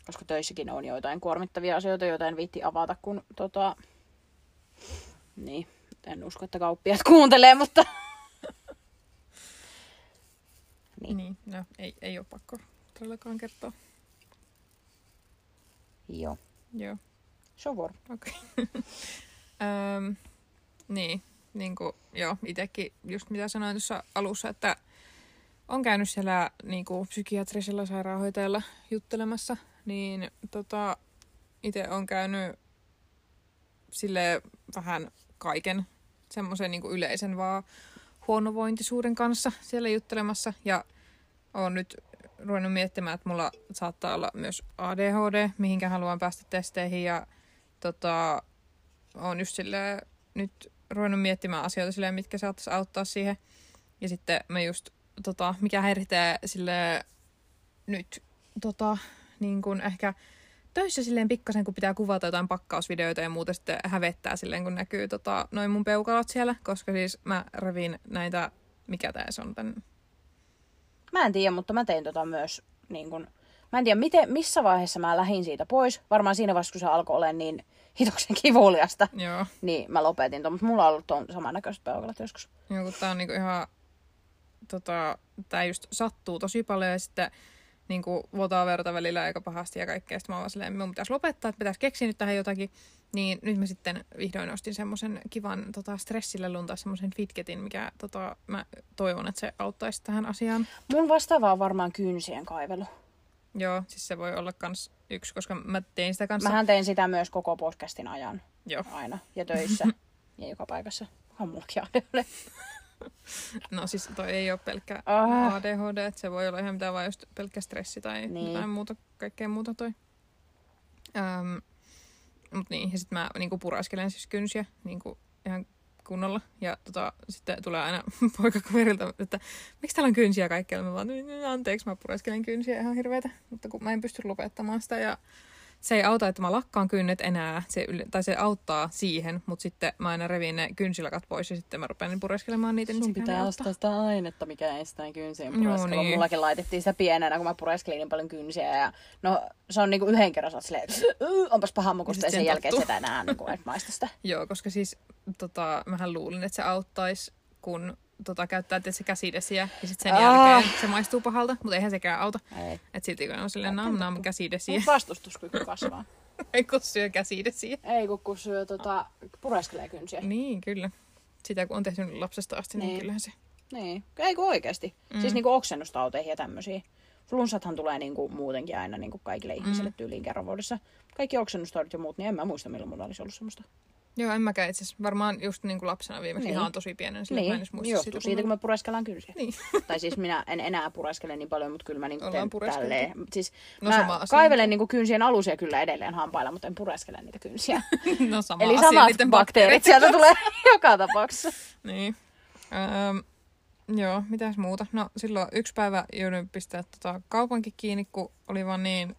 Koska töissäkin on joitain kuormittavia asioita, joita en viitti avata, kun tota... Niin, en usko, että kauppiat kuuntelee, mutta... Niin. Niin. niin. No, ei, ei ole pakko todellakaan kertoa. Joo. Joo. Sovor. Okei. Okay. Öm, niin, niin kuin, joo, itsekin just mitä sanoin tuossa alussa, että on käynyt siellä niin kuin psykiatrisella sairaanhoitajalla juttelemassa, niin tota, itse on käynyt sille vähän kaiken semmoisen niin yleisen vaan huonovointisuuden kanssa siellä juttelemassa. Ja on nyt ruvennut miettimään, että mulla saattaa olla myös ADHD, mihinkä haluan päästä testeihin. Ja tota, on just sille nyt ruvennut miettimään asioita silleen, mitkä saattaisi auttaa siihen. Ja sitten mä just, tota, mikä häiritsee sille nyt tota, niin kuin ehkä töissä silleen pikkasen, kun pitää kuvata jotain pakkausvideoita ja muuta sitten hävettää silleen, kun näkyy tota, noin mun peukalot siellä, koska siis mä revin näitä, mikä tää on tän, Mä en tiedä, mutta mä tein tota myös niin kun... Mä en tiedä, miten, missä vaiheessa mä lähdin siitä pois. Varmaan siinä vaiheessa, kun se alkoi olla niin hitoksen kivuliasta, joo, niin mä lopetin ton. Mutta mulla on ollut ton samannäköiset peukalat joskus. joo kun tää on niinku ihan, tota, tää just sattuu tosi paljon ja sitten niinku vuotaa verta välillä aika pahasti ja kaikkea. Sitten mä vaan silleen, mun pitäisi lopettaa, että pitäisi keksiä nyt tähän jotakin. Niin nyt mä sitten vihdoin ostin semmoisen kivan tota, stressille luntaa semmoisen fidgetin, mikä tota, mä toivon, että se auttaisi tähän asiaan. Mun vastaava on varmaan kynsien kaivelu. Joo, siis se voi olla kans yksi, koska mä tein sitä kanssa. Mähän tein sitä myös koko podcastin ajan Joo. aina. Ja töissä. ja joka paikassa. On mullakin ADHD. No siis toi ei ole pelkkä Ah. ADHD, että se voi olla ihan mitä vaan just pelkkä stressi tai Niin. jotain muuta, kaikkea muuta toi. Öm, mut niin, ja sit mä niinku puraiskelen siis kynsiä niinku ihan kunnolla. Ja tota, sitten tulee aina poikakaverilta, että miksi täällä on kynsiä kaikkialla? Mä vaan, "Niin, anteeksi, mä puraiskelen kynsiä ihan hirveitä. Mutta kun mä en pysty lopettamaan sitä ja se ei auta, että mä lakkaan kynnet enää, se, tai se auttaa siihen, mutta sitten mä aina revin ne kynsilakat pois ja sitten mä rupean pureskelemaan niitä. niin Sun ei pitää ostaa sitä ainetta, mikä estää kynsien pureskelua. niin. Mullakin laitettiin sitä pienenä, kun mä pureskelin niin paljon kynsiä. Ja no, se on niinku yhden kerran sä silleen, "Yy, onpas paha makusta. Ja sen sen jälkeen sitä enää niinku, et maista sitä. Joo, koska siis tota, mähän luulin, että se auttaisi, kun tota, käyttää tietysti käsidesiä ja sitten sen Ah. jälkeen se maistuu pahalta, mutta eihän sekään auta. Ei. Et silti kun on silleen nam nam käsidesiä, Mut vastustuskyky kasvaa. ei kun syö käsidesiä. Ei, kun, kun syö tota, pureskelee kynsiä. Niin, kyllä. Sitä kun on tehty lapsesta asti, niin, Niin. kyllähän se. Niin, ei kun oikeasti. Mm. Mm. Siis niinku oksennustauteihin ja tämmöisiä. Flunssathan tulee niinku muutenkin aina niinku kaikille ihmisille Mm. tyyliin kerran vuodessa. Kaikki oksennustaudit ja muut, niin en mä muista milloin mulla olisi ollut semmoista. Joo, en mäkään itse asiassa. Varmaan just niin kuin lapsena viimeksi Niin. ihan tosi pienen, sillä niin. mä en Niin, muista johtuu siitä, kun me pureskellaan kynsiä. Niin. tai siis minä en enää pureskele niin paljon, mutta kyllä mä Ollaan teen tälleen. Siis No mä sama asia. kaivelen niinku kynsien alusia kyllä edelleen hampailla, mutta en pureskele niitä kynsiä. No sama Eli asia, samat niiden bakteerit sieltä tulee joka tapauksessa. Niin. Öö, joo, mitäs muuta? No silloin yksi päivä jouduin pistää tota kaupankin kiinni, kun oli vaan niin,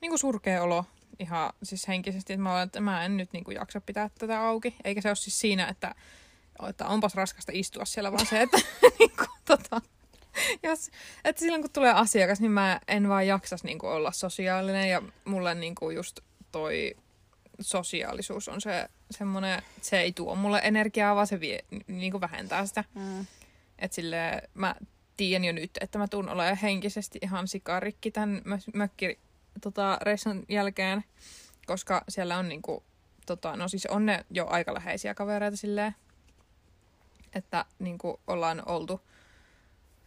niin kuin surkea olo ihan siis henkisesti, että mä olen, että mä en nyt niin kuin jaksa pitää tätä auki. Eikä se ole siis siinä, että, että onpas raskasta istua siellä, vaan se, että niin kuin, tota, jos, että silloin kun tulee asiakas, niin mä en vaan jaksas niin kuin olla sosiaalinen ja mulle niin kuin just toi sosiaalisuus on se semmoinen, se ei tuo mulle energiaa, vaan se vie, niin kuin vähentää sitä. Mm. Että sille mä tiedän jo nyt, että mä tuun olemaan henkisesti ihan sikarikki tämän mö- mökki tota, reissun jälkeen, koska siellä on niinku, tota, no siis on ne jo aika läheisiä kavereita silleen, että niinku ollaan oltu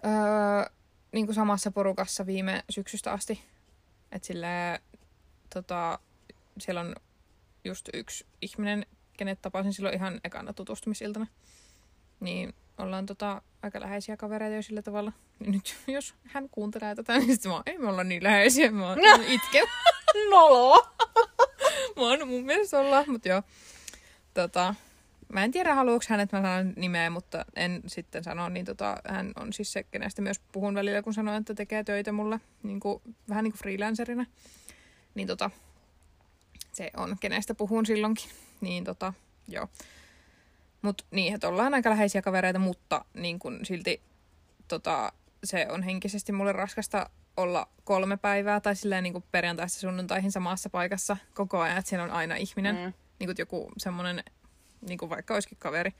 öö, niinku samassa porukassa viime syksystä asti. Että silleen tota, siellä on just yksi ihminen, kenet tapasin silloin ihan ekana tutustumisiltana. Niin ollaan tota, aika läheisiä kavereita jo sillä tavalla. Niin nyt jos hän kuuntelee tätä, niin sitten mä ei me olla niin läheisiä, mä oon itken. Nolo! mä oon mun mielestä olla, mutta joo. Tota, mä en tiedä haluuks hän, että mä sanon nimeä, mutta en sitten sano, niin tota, hän on siis se, kenestä myös puhun välillä, kun sanon, että tekee töitä mulle niin kuin, vähän niin kuin freelancerina. Niin tota, se on, kenestä puhun silloinkin. Niin tota, joo. Mut niin, että ollaan aika läheisiä kavereita, mutta niin kun silti tota, se on henkisesti mulle raskasta olla kolme päivää tai silleen niin kuin perjantaista sunnuntaihin samassa paikassa koko ajan, että siellä on aina ihminen. Mm. Niin kuin joku semmoinen, niin kuin vaikka olisikin kaveri,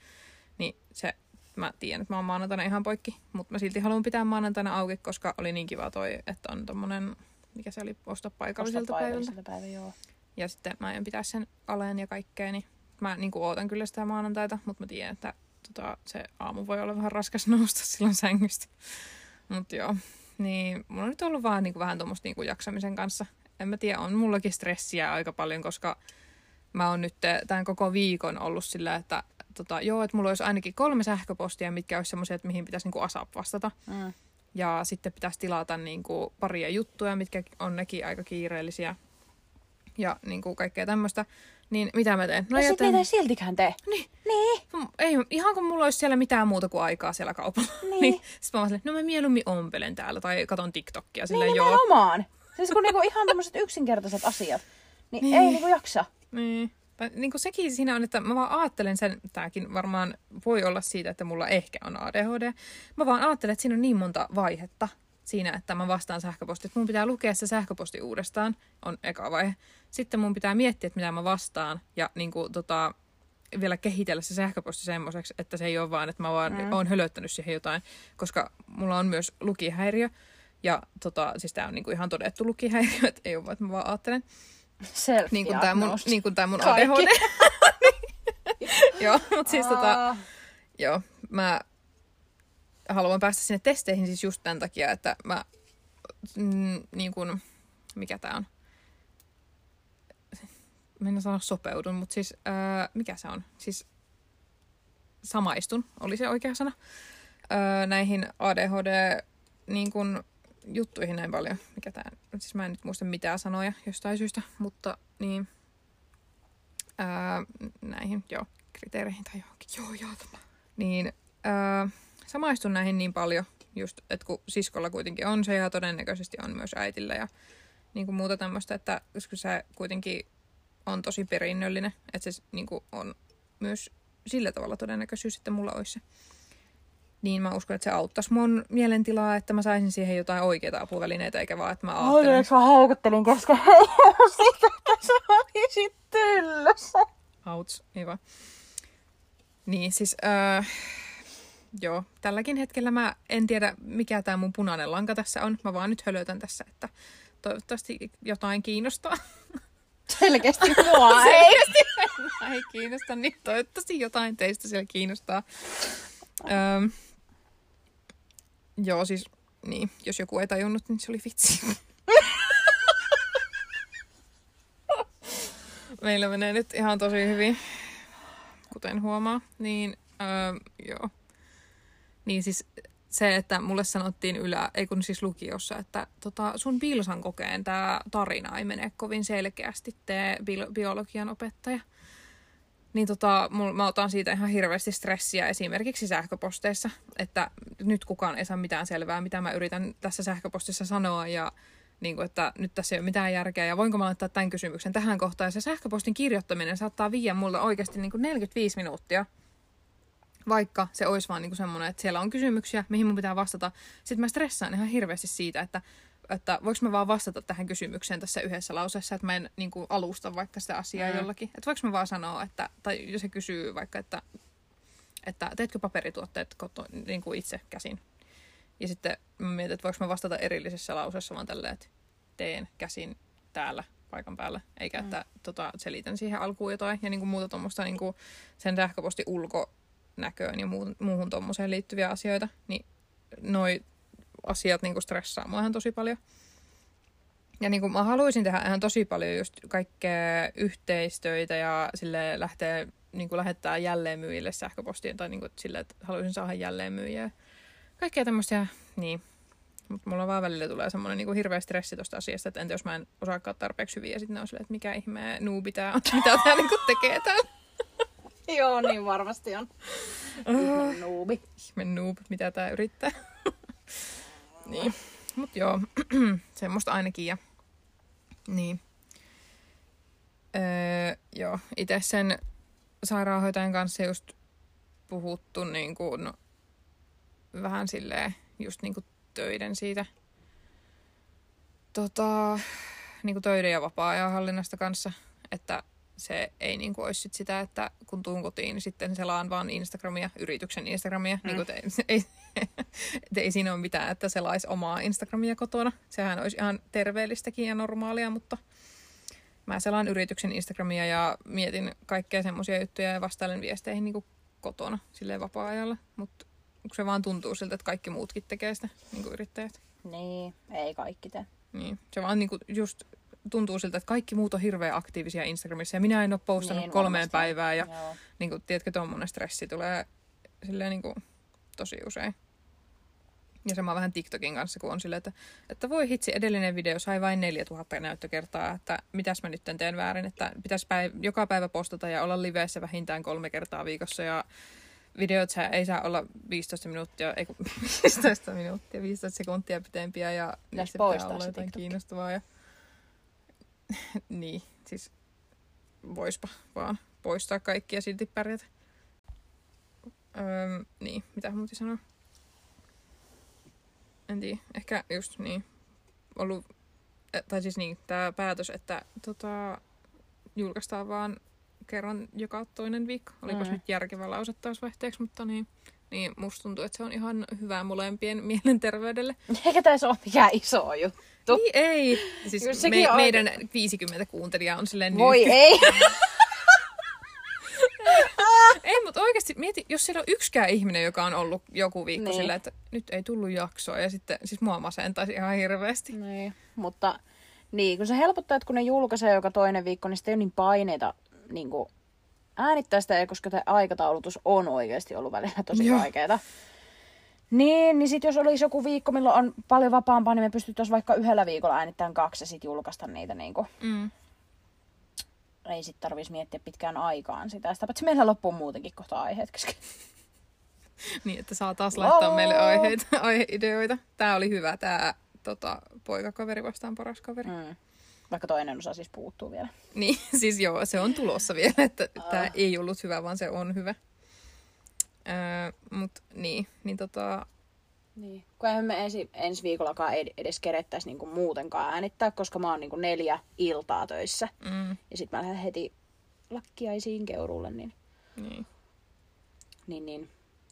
niin se, mä tiedän, että mä oon maanantaina ihan poikki, mutta mä silti haluan pitää maanantaina auki, koska oli niin kiva toi, että on tommonen, mikä se oli, osta paikalliselta, osta paikalliselta päivältä. Päivä, joo. Ja sitten mä en pitää sen aleen ja kaikkea, niin mä niin kuin ootan kyllä sitä maanantaita, mutta mä tiedän, että tota, se aamu voi olla vähän raskas nousta silloin sängystä. Mutta joo, niin mulla on nyt ollut vaan niin kuin, vähän tuommoista niin jaksamisen kanssa. En mä tiedä, on mullakin stressiä aika paljon, koska mä oon nyt tämän koko viikon ollut sillä, että tota, joo, että mulla olisi ainakin kolme sähköpostia, mitkä olisi semmoisia, että mihin pitäisi niin kuin ASAP vastata. Mm. Ja sitten pitäisi tilata niin kuin paria juttuja, mitkä on nekin aika kiireellisiä. Ja niin kuin kaikkea tämmöistä. Niin mitä mä teen? No, ja sitten mitä siltikään tee? Niin. niin. Ei, ihan kun mulla olisi siellä mitään muuta kuin aikaa siellä kaupalla. Niin. niin. Sitten mä vaan no mä mieluummin ompelen täällä tai katon TikTokia. Silleen, niin, joo. omaan. Siis kun niinku ihan tämmöiset yksinkertaiset asiat, niin, niin. ei niinku jaksa. Niin. Niin kuin sekin siinä on, että mä vaan ajattelen sen, tämäkin varmaan voi olla siitä, että mulla ehkä on ADHD. Mä vaan ajattelen, että siinä on niin monta vaihetta siinä, että mä vastaan sähköpostiin. Mun pitää lukea se sähköposti uudestaan, on eka vaihe. Sitten mun pitää miettiä, että mitä mä vastaan ja niin kuin, tota, vielä kehitellä se sähköposti semmoiseksi, että se ei ole vaan, että mä vaan mm. oon hölöttänyt siihen jotain, koska mulla on myös lukihäiriö. Ja tota, siis tää on niinku ihan todettu lukihäiriö, että ei ole vaan, että mä vaan ajattelen. Self niin kuin tää mun, niin kuin tää mun ADHD. joo, mutta siis tota, joo, mä haluan päästä sinne testeihin siis just tämän takia, että mä mm, niin kuin, mikä tää on? Mennä sanoa sopeudun, mutta siis ää, mikä se on? Siis samaistun, oli se oikea sana, ää, näihin ADHD niin kuin, juttuihin näin paljon. Mikä tää, siis mä en nyt muista mitään sanoja jostain syystä, mutta niin, ää, näihin, joo, kriteereihin tai johonkin, joo, joo, tämä. Niin, ää, samaistun näihin niin paljon, just, että kun siskolla kuitenkin on se ja todennäköisesti on myös äitillä ja niin kuin muuta tämmöistä, että koska se kuitenkin on tosi perinnöllinen, että se niin kuin on myös sillä tavalla todennäköisyys, että mulla olisi se. Niin mä uskon, että se auttaisi mun mielentilaa, että mä saisin siihen jotain oikeita apuvälineitä, eikä vaan, että mä ajattelen... Oi, mä haukuttelin kesken sitä, että sä olisit tyllässä. Auts, hyvä. Niin, siis... Äh, joo, tälläkin hetkellä mä en tiedä, mikä tämä mun punainen lanka tässä on. Mä vaan nyt hölötän tässä, että toivottavasti jotain kiinnostaa. Selkeästi mua ei. Selkeästi ei kiinnosta, niin toivottavasti jotain teistä siellä kiinnostaa. Öm, joo, siis niin, jos joku ei tajunnut, niin se oli vitsi. Meillä menee nyt ihan tosi hyvin, kuten huomaa. Niin, öö, joo. Niin siis se, että mulle sanottiin ylä, ei kun siis lukiossa, että tota, sun Bilsan kokeen tämä tarina ei mene kovin selkeästi, bi- biologian opettaja. Niin tota, mul, mä otan siitä ihan hirveästi stressiä esimerkiksi sähköposteissa, että nyt kukaan ei saa mitään selvää, mitä mä yritän tässä sähköpostissa sanoa ja niin kuin, että nyt tässä ei ole mitään järkeä ja voinko mä laittaa tämän kysymyksen tähän kohtaan. Ja se sähköpostin kirjoittaminen saattaa viiä mulle oikeasti niin kuin 45 minuuttia vaikka se olisi vaan niinku semmoinen, että siellä on kysymyksiä, mihin mun pitää vastata. Sitten mä stressaan ihan hirveästi siitä, että, että voiko mä vaan vastata tähän kysymykseen tässä yhdessä lauseessa, että mä en niinku alusta vaikka sitä asiaa mm. jollakin. Että voiko mä vaan sanoa, että, tai jos se kysyy vaikka, että, että teetkö paperituotteet koto, niin kuin itse käsin. Ja sitten mä mietin, että voiko mä vastata erillisessä lauseessa vaan tälleen, että teen käsin täällä paikan päällä, eikä mm. että tota, selitän siihen alkuun jotain ja niin kuin muuta tuommoista niin kuin sen sähköposti ulko näköön ja muuhun, muuhun tuommoiseen liittyviä asioita, niin noi asiat niinku stressaa mua ihan tosi paljon. Ja niin kuin mä haluaisin tehdä ihan tosi paljon just kaikkea yhteistöitä ja sille lähteä niin kuin lähettää jälleenmyyjille sähköpostia tai niin kuin sille, että haluaisin saada jälleenmyyjiä. Kaikkea tämmöistä, niin. Mutta mulla vaan välillä tulee semmoinen niin hirveä stressi tuosta asiasta, että entä jos mä en osaakaan tarpeeksi hyviä ja sitten on silleen, että mikä ihme nuubi tää on, mitä tää niin tekee täällä. Joo, niin varmasti on. Ihme nuubi. Ihme noob, mitä tää yrittää. niin. Mut joo, semmoista ainakin. Ja... Niin. Öö, joo, itse sen sairaanhoitajan kanssa just puhuttu niin kuin, vähän silleen just niin kuin töiden siitä tota, niin kuin töiden ja vapaa-ajan hallinnasta kanssa, että se ei niin kuin olisi sit sitä, että kun tuun kotiin, niin sitten selaan vaan Instagramia, yrityksen Instagramia. Mm. Niin kuin te, ei, te, ei siinä ole mitään, että selaisi omaa Instagramia kotona. Sehän olisi ihan terveellistäkin ja normaalia, mutta mä selaan yrityksen Instagramia ja mietin kaikkea semmoisia juttuja ja vastailen viesteihin niin kuin kotona silleen vapaa-ajalla. Mutta se vaan tuntuu siltä, että kaikki muutkin tekee sitä, niin kuin yrittäjät. Niin, ei kaikki tee. Niin, se vaan niin kuin just tuntuu siltä, että kaikki muut on hirveän aktiivisia Instagramissa ja minä en ole postannut niin, kolmeen varmasti. päivään ja niin kuin, tiedätkö, tuommoinen stressi tulee silleen niin kuin, tosi usein. Ja sama vähän TikTokin kanssa, kun on silleen, että, että voi hitsi, edellinen video sai vain 4000 näyttökertaa, että mitäs mä nyt teen väärin, että pitäisi päiv- joka päivä postata ja olla liveissä vähintään kolme kertaa viikossa ja videot ei saa olla 15 minuuttia, ei 15 minuuttia, 15 sekuntia pitempiä ja niissä pitää olla jotain kiinnostavaa. Ja niin, siis voispa vaan poistaa kaikki ja silti pärjätä. Öö, niin, mitä muuta sanoa? En tiedä, ehkä just niin. Ollut, tai siis niin, tämä päätös, että tota, julkaistaan vaan kerran joka toinen viikko. Olipa mm. nyt järkevä lause taas vaihteeksi, mutta niin, niin musta tuntuu, että se on ihan hyvää molempien mielenterveydelle. Eikä tässä ole mikään iso juttu. Niin ei. Siis me, on... meidän 50 kuuntelijaa on silleen Voi nyt. ei. ei, mutta oikeasti mieti, jos siellä on yksikään ihminen, joka on ollut joku viikko niin. silleen, että nyt ei tullut jaksoa ja sitten siis mua masentaisi ihan hirveästi. Niin, mutta niin, kun se helpottaa, että kun ne julkaisee joka toinen viikko, niin sitten ei ole niin paineita niin kuin äänittää sitä, koska tämä aikataulutus on oikeasti ollut välillä tosi Joo. vaikeaa. Niin, niin sitten jos olisi joku viikko, milloin on paljon vapaampaa, niin me pystyttäisiin vaikka yhdellä viikolla äänittämään kaksi ja sitten julkaista niitä niinku. Mm. Ei sitten tarvitsisi miettiä pitkään aikaan sitä. Sitä paitsi meillä loppuu muutenkin kohta aiheet kesken. niin, että saa taas laittaa oh! meille aiheita, aiheideoita. Tämä oli hyvä, tämä tota, poikakaveri vastaan paras kaveri. Mm. Vaikka toinen osa siis puuttuu vielä. Niin, siis joo, se on tulossa vielä, että uh. tämä ei ollut hyvä, vaan se on hyvä. Öö, mut niin, niin tota... Niin. Kun eihän me ensi, ensi viikollakaan edes kerettäisi niinku muutenkaan äänittää, koska mä oon niinku neljä iltaa töissä. Mm. Ja sit mä lähden heti lakkiaisiin keurulle, niin... Niin. Niin, niin.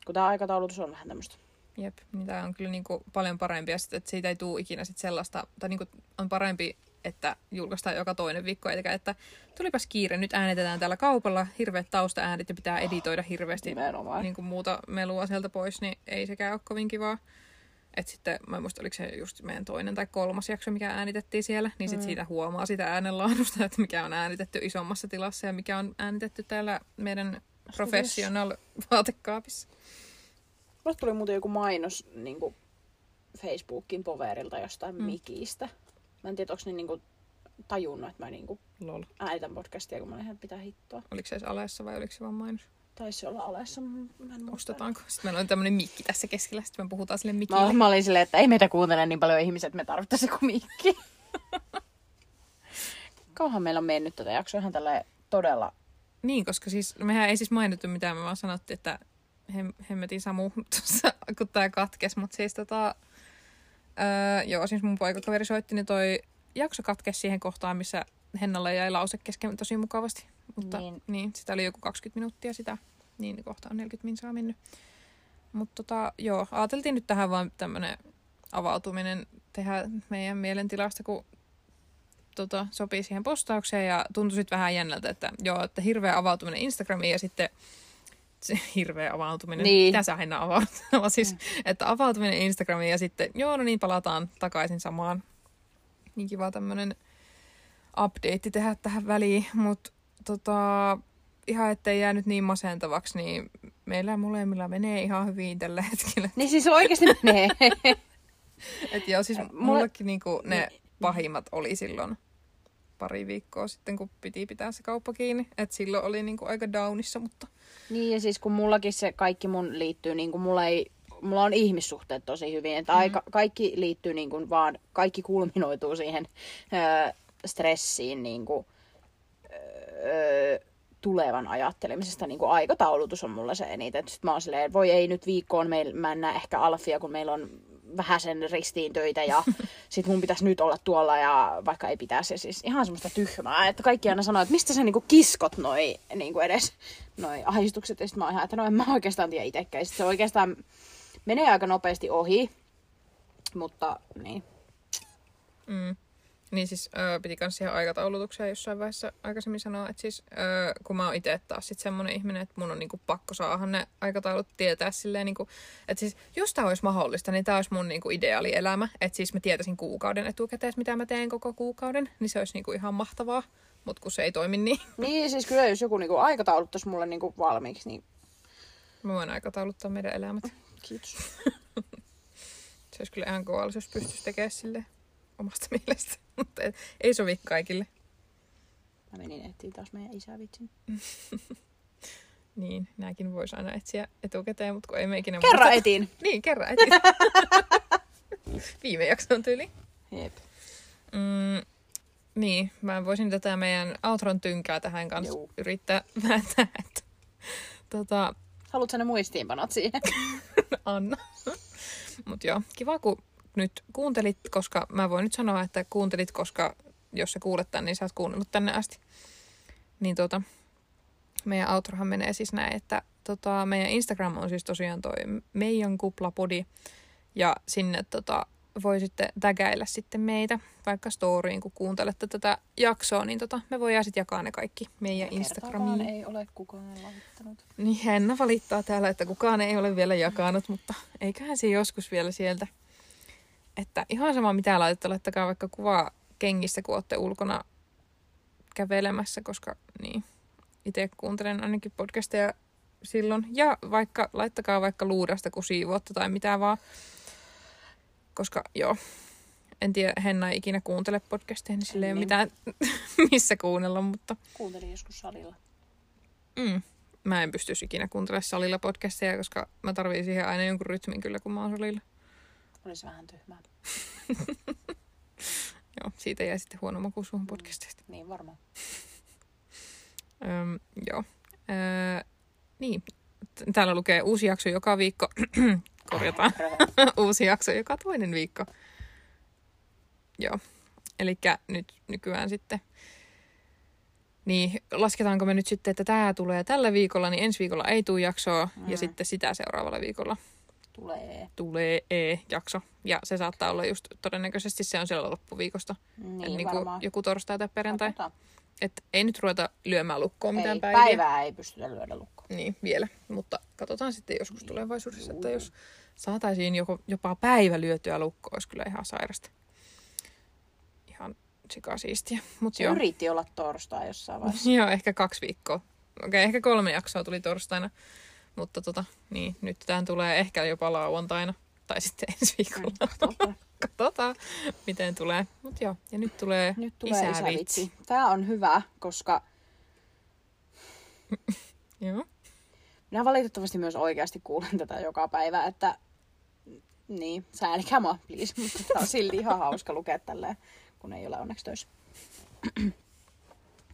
Kun tää aikataulutus on vähän tämmöstä. Jep, niin tää on kyllä niinku paljon parempi, ja sit, että siitä ei tule ikinä sit sellaista, tai niinku on parempi että julkaistaan joka toinen viikko, eli että tulipas kiire, nyt äänitetään täällä kaupalla hirveät taustaäänet ja pitää editoida hirveästi niin kuin muuta melua sieltä pois, niin ei sekään ole kovin kivaa. Että sitten, mä en muista, oliko se just meidän toinen tai kolmas jakso, mikä äänitettiin siellä, niin sitten mm. siitä huomaa sitä äänenlaadusta, että mikä on äänitetty isommassa tilassa ja mikä on äänitetty täällä meidän professional vaatekaapissa. Mulle tuli muuten joku mainos niin kuin Facebookin poverilta jostain mm. mikistä. Mä en tiedä, onko ne niinku tajunnut, että mä niinku Lol. äänitän podcastia, kun mä olin pitää hittoa. Oliko se edes alessa vai oliko se vaan mainos? Taisi olla alessa, mä en Ostetaanko? Sitten meillä on tämmönen mikki tässä keskellä, sitten me puhutaan sille mikille. Mä, mä olin silleen, että ei meitä kuuntele niin paljon ihmiset, että me tarvittaisiin joku mikki. Kauhan meillä on mennyt tätä jaksoa ihan tällä todella... Niin, koska siis mehän ei siis mainittu mitään, me vaan sanottiin, että hem, hemmetin Samu tuossa, kun tää katkesi, mutta siis tota, Öö, joo, siis mun poikakaveri soitti, niin toi jakso katkesi siihen kohtaan, missä Hennalle jäi lause kesken tosi mukavasti. Mutta niin. niin sitä oli joku 20 minuuttia sitä, niin kohta on 40 minsaa mennyt. Mutta tota, joo, ajateltiin nyt tähän vaan tämmönen avautuminen tehdä meidän mielentilasta, kun tota, sopii siihen postaukseen ja tuntui sitten vähän jännältä, että joo, että hirveä avautuminen Instagramiin ja sitten hirveä avautuminen. Niin. Mitä sä aina avaat? siis, mm. että avautuminen Instagramiin ja sitten, joo, no niin, palataan takaisin samaan. niin kiva tämmönen update tehdä tähän väliin, mutta tota, ihan ettei jää nyt niin masentavaksi, niin meillä molemmilla menee ihan hyvin tällä hetkellä. Niin siis oikeasti menee. Et joo, siis Mulle- mullekin niinku ne Niin. pahimmat oli silloin pari viikkoa sitten, kun piti pitää se kauppa kiinni. Et silloin oli niinku aika downissa, mutta Niin ja siis kun mullakin se kaikki mun liittyy, niin mulla ei, mulla on ihmissuhteet tosi hyvin, että aika, kaikki liittyy niin kuin vaan, kaikki kulminoituu siihen öö, stressiin niin kuin, öö, tulevan ajattelemisesta. Niin kuin aikataulutus on mulla se eniten. Sitten mä oon silleen, voi ei nyt viikkoon, meil, mä en näe ehkä Alfia, kun meillä on vähän sen ristiin töitä ja sit mun pitäisi nyt olla tuolla ja vaikka ei pitäisi. Ja siis ihan semmoista tyhmää, että kaikki aina sanoo, että mistä sä niinku kiskot noi niinku edes noi ahdistukset. Ja sit mä oon ihan, että no en mä oikeastaan tiedä itekään. Ja sit se oikeastaan menee aika nopeasti ohi. Mutta niin. Mm. Niin siis öö, piti kans siihen aikataulutukseen jossain vaiheessa aikaisemmin sanoa, että siis öö, kun mä oon itse taas sit semmonen ihminen, että mun on niinku pakko saada ne aikataulut tietää silleen niinku, että siis jos tää olisi mahdollista, niin tää olisi mun niinku ideaalielämä, että siis mä tietäisin kuukauden etukäteen, että mitä mä teen koko kuukauden, niin se olisi niinku ihan mahtavaa, mutta kun se ei toimi niin, Niin siis kyllä jos joku niinku aikatauluttaisi mulle niinku valmiiksi, niin mä voin aikatauluttaa meidän elämät. kiitos. Se olisi kyllä ihan koolla, jos pystyisi tekemään sille omasta mielestä, mutta ei, sovi kaikille. Mä menin etsiä taas meidän isävitsin. Niin, nämäkin voisi aina etsiä etukäteen, mutta kun ei me ikinä Kerran muista- etin. Niin, kerran etin. Viime jakson tyyli. Jep. Mm, niin, mä voisin tätä meidän outron tynkää tähän kanssa Juu. yrittää vääntää. Että, tota, Haluatko ne muistiinpanot siihen? Anna. Mut joo, kiva kun nyt kuuntelit, koska mä voin nyt sanoa, että kuuntelit, koska jos sä kuulet tän, niin sä oot kuunnellut tänne asti. Niin tota, meidän outrohan menee siis näin, että tota, meidän Instagram on siis tosiaan toi meidän kuplapodi. Ja sinne tota, voi sitten tägäillä sitten meitä, vaikka storyin, kun kuuntelette tätä jaksoa, niin tota, me voidaan sitten jakaa ne kaikki meidän Instagramiin. Kertaakaan ei ole kukaan laittanut. Niin Henna valittaa täällä, että kukaan ei ole vielä jakanut, mutta eiköhän se joskus vielä sieltä. Että ihan sama mitä laitatte, laittakaa vaikka kuvaa kengistä, kun olette ulkona kävelemässä, koska niin, itse kuuntelen ainakin podcasteja silloin. Ja vaikka, laittakaa vaikka luudasta, kun siivoatte tai mitä vaan. Koska joo, en tiedä, Henna ei ikinä kuuntele podcasteja, niin sillä ei ole Niin. mitään missä kuunnella, mutta Kuuntelin joskus salilla. Mm. Mä en pystyisi ikinä kuuntelemaan salilla podcasteja, koska mä tarviin siihen aina jonkun rytmin kyllä, kun mä oon salilla. Olisi vähän tyhmää. Joo, siitä jäi sitten huono maku suhun podcasteista. Niin varmaan. Öm, joo. Öö, niin. Täällä lukee uusi jakso joka viikko. Korjataan. uusi jakso joka toinen viikko. Joo. Eli nyt nykyään sitten niin lasketaanko me nyt sitten, että tämä tulee tällä viikolla, niin ensi viikolla ei tule jaksoa, mm. ja Mm. sitten sitä seuraavalla viikolla Tulee. tulee E-jakso. Ja se saattaa olla just todennäköisesti se on siellä loppuviikosta. Niin, niin kuin joku torstai tai perjantai. Katsotaan. Et ei nyt ruveta lyömään lukkoon mitään ei, päiviä. päivää ei pystytä lyödä lukkoon. Niin, vielä. Mutta katsotaan sitten joskus tulevaisuudessa, että jos saataisiin joko, jopa päivä lyötyä lukkoon, olisi kyllä ihan sairasta. Ihan sikasiistiä. Mut Se joo. yritti olla torstai jossain vaiheessa. Joo, ehkä kaksi viikkoa. Okei, ehkä kolme jaksoa tuli torstaina. Mutta tota, niin, nyt tämän tulee ehkä jopa lauantaina. Tai sitten ensi viikolla. Katsotaan. Katsotaan, miten tulee. Mut joo, ja nyt tulee, Nyt tulee isävitsi. isävitsi. Tää on hyvä, koska Joo. minä valitettavasti myös oikeasti kuulen tätä joka päivä, että niin, säälikää mua, please. Mutta tää on silti ihan hauska lukea tälleen, kun ei ole onneksi töissä.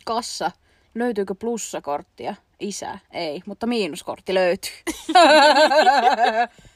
Kassa. Löytyykö plussakorttia? Isä. Ei, mutta miinuskortti löytyy.